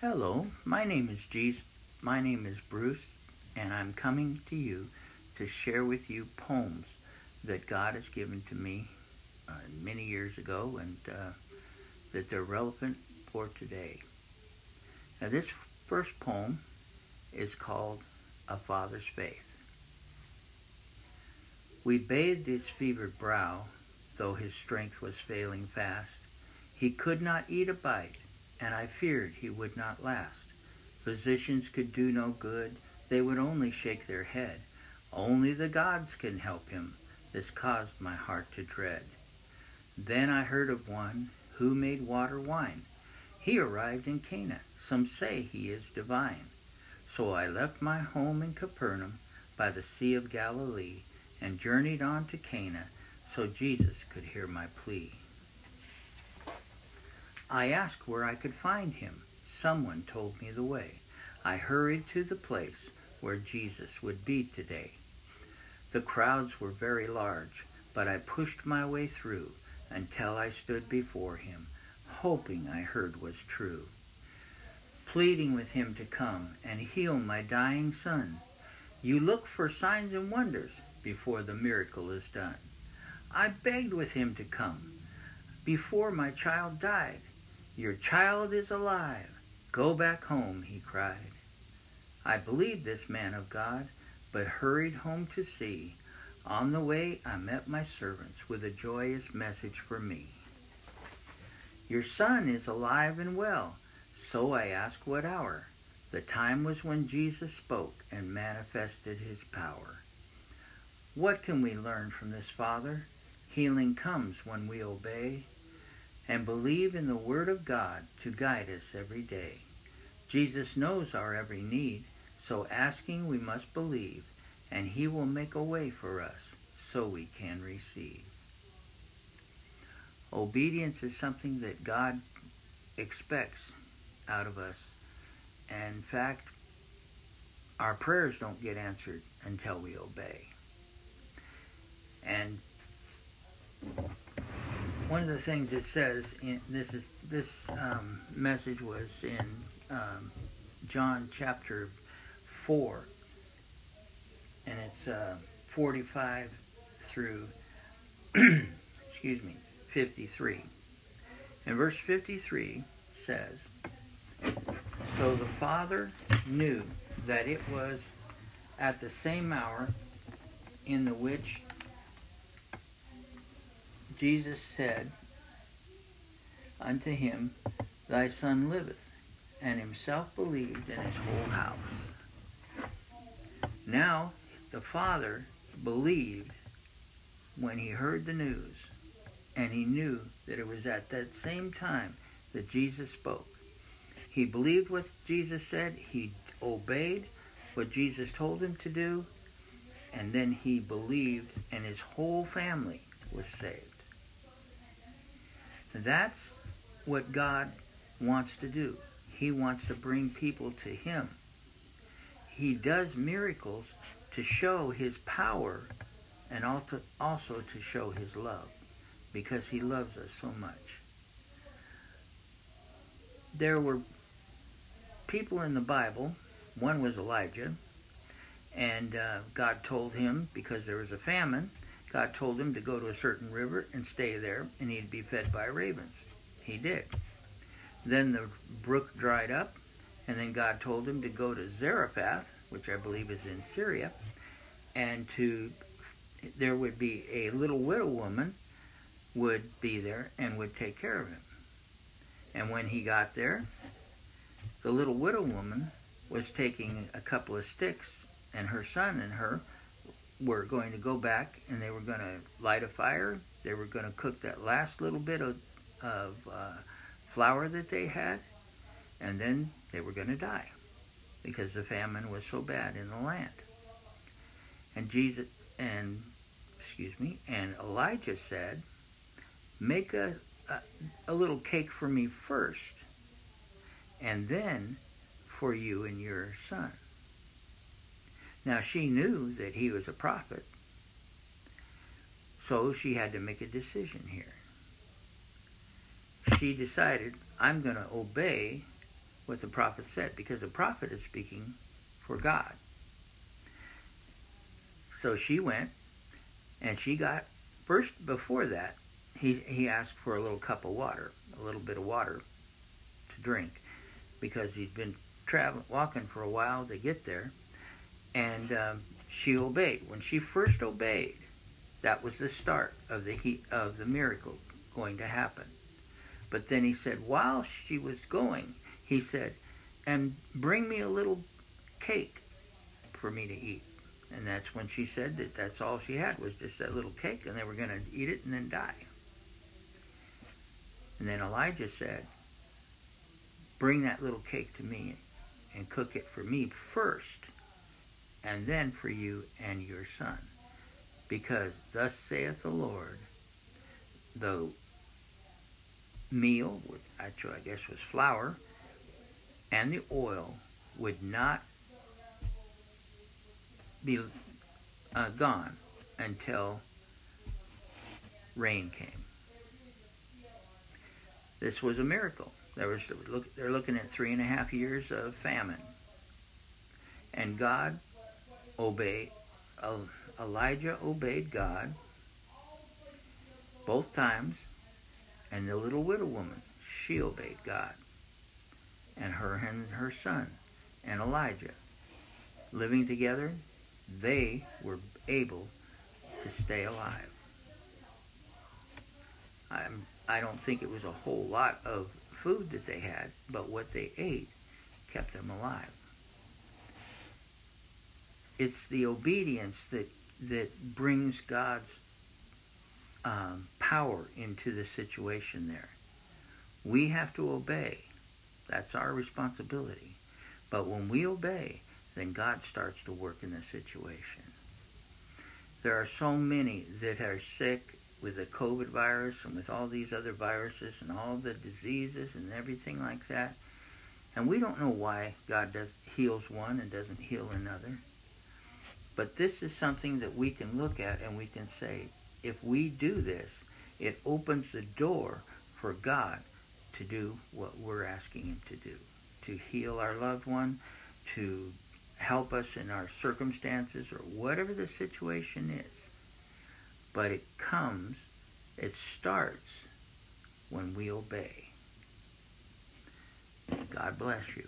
Hello, my name is Jesus. My name is Bruce, and I'm coming to you to share with you poems that God has given to me uh, many years ago, and uh, that they're relevant for today. Now, this first poem is called "A Father's Faith." We bathed his fevered brow, though his strength was failing fast. He could not eat a bite and I feared he would not last. Physicians could do no good, they would only shake their head. Only the gods can help him, this caused my heart to dread. Then I heard of one who made water wine. He arrived in Cana, some say he is divine. So I left my home in Capernaum by the Sea of Galilee and journeyed on to Cana so Jesus could hear my plea. I asked where I could find him. Someone told me the way. I hurried to the place where Jesus would be today. The crowds were very large, but I pushed my way through until I stood before him, hoping I heard was true. Pleading with him to come and heal my dying son. You look for signs and wonders before the miracle is done. I begged with him to come before my child died. Your child is alive. Go back home, he cried. I believed this man of God, but hurried home to see. On the way, I met my servants with a joyous message for me. Your son is alive and well. So I asked what hour. The time was when Jesus spoke and manifested his power. What can we learn from this Father? Healing comes when we obey and believe in the Word of God to guide us every day. Jesus knows our every need, so asking we must believe, and He will make a way for us so we can receive. Obedience is something that God expects out of us. And in fact, our prayers don't get answered until we obey. And one of the things it says in this is this um, message was in um, John chapter four, and it's uh, forty-five through excuse me fifty-three. And verse fifty-three says, "So the Father knew that it was at the same hour in the which Jesus said unto him, Thy son liveth, and himself believed in his whole house. Now the father believed when he heard the news, and he knew that it was at that same time that Jesus spoke. He believed what Jesus said, he obeyed what Jesus told him to do, and then he believed, and his whole family was saved. That's what God wants to do. He wants to bring people to Him. He does miracles to show His power and also to show His love because He loves us so much. There were people in the Bible, one was Elijah, and uh, God told him because there was a famine God told him to go to a certain river and stay there, and he'd be fed by ravens. He did. Then the brook dried up, and then God told him to go to Zarephath, which I believe is in Syria, and to there would be a little widow woman would be there and would take care of him. And when he got there, the little widow woman was taking a couple of sticks, and her son and her were going to go back and they were going to light a fire. They were going to cook that last little bit of, of uh, flour that they had, and then they were going to die because the famine was so bad in the land. And Jesus and excuse me, and Elijah said, "Make a, a, a little cake for me first, and then for you and your son." Now she knew that he was a prophet, so she had to make a decision here. She decided, I'm going to obey what the prophet said because the prophet is speaking for God. So she went and she got first before that he he asked for a little cup of water, a little bit of water to drink because he'd been traveling walking for a while to get there and um, she obeyed. When she first obeyed, that was the start of the heat of the miracle going to happen. But then he said, while she was going, he said, and bring me a little cake for me to eat. And that's when she said that that's all she had was just that little cake, and they were going to eat it and then die. And then Elijah said, Bring that little cake to me and cook it for me first, and then for you and your son. Because thus saith the Lord, the meal, which actually I guess was flour, and the oil would not be uh, gone until rain came. This was a miracle. There was look, they're looking at three and a half years of famine, and God obeyed. Elijah obeyed God both times, and the little widow woman she obeyed God, and her and her son, and Elijah living together they were able to stay alive. I'm, I don't think it was a whole lot of food that they had, but what they ate kept them alive. It's the obedience that that brings God's um, power into the situation there. We have to obey. That's our responsibility. But when we obey, then God starts to work in the situation. There are so many that are sick with the COVID virus and with all these other viruses and all the diseases and everything like that. And we don't know why God does heals one and doesn't heal another. But this is something that we can look at and we can say, if we do this, it opens the door for God to do what we're asking him to do, to heal our loved one, to help us in our circumstances or whatever the situation is. But it comes, it starts when we obey. God bless you.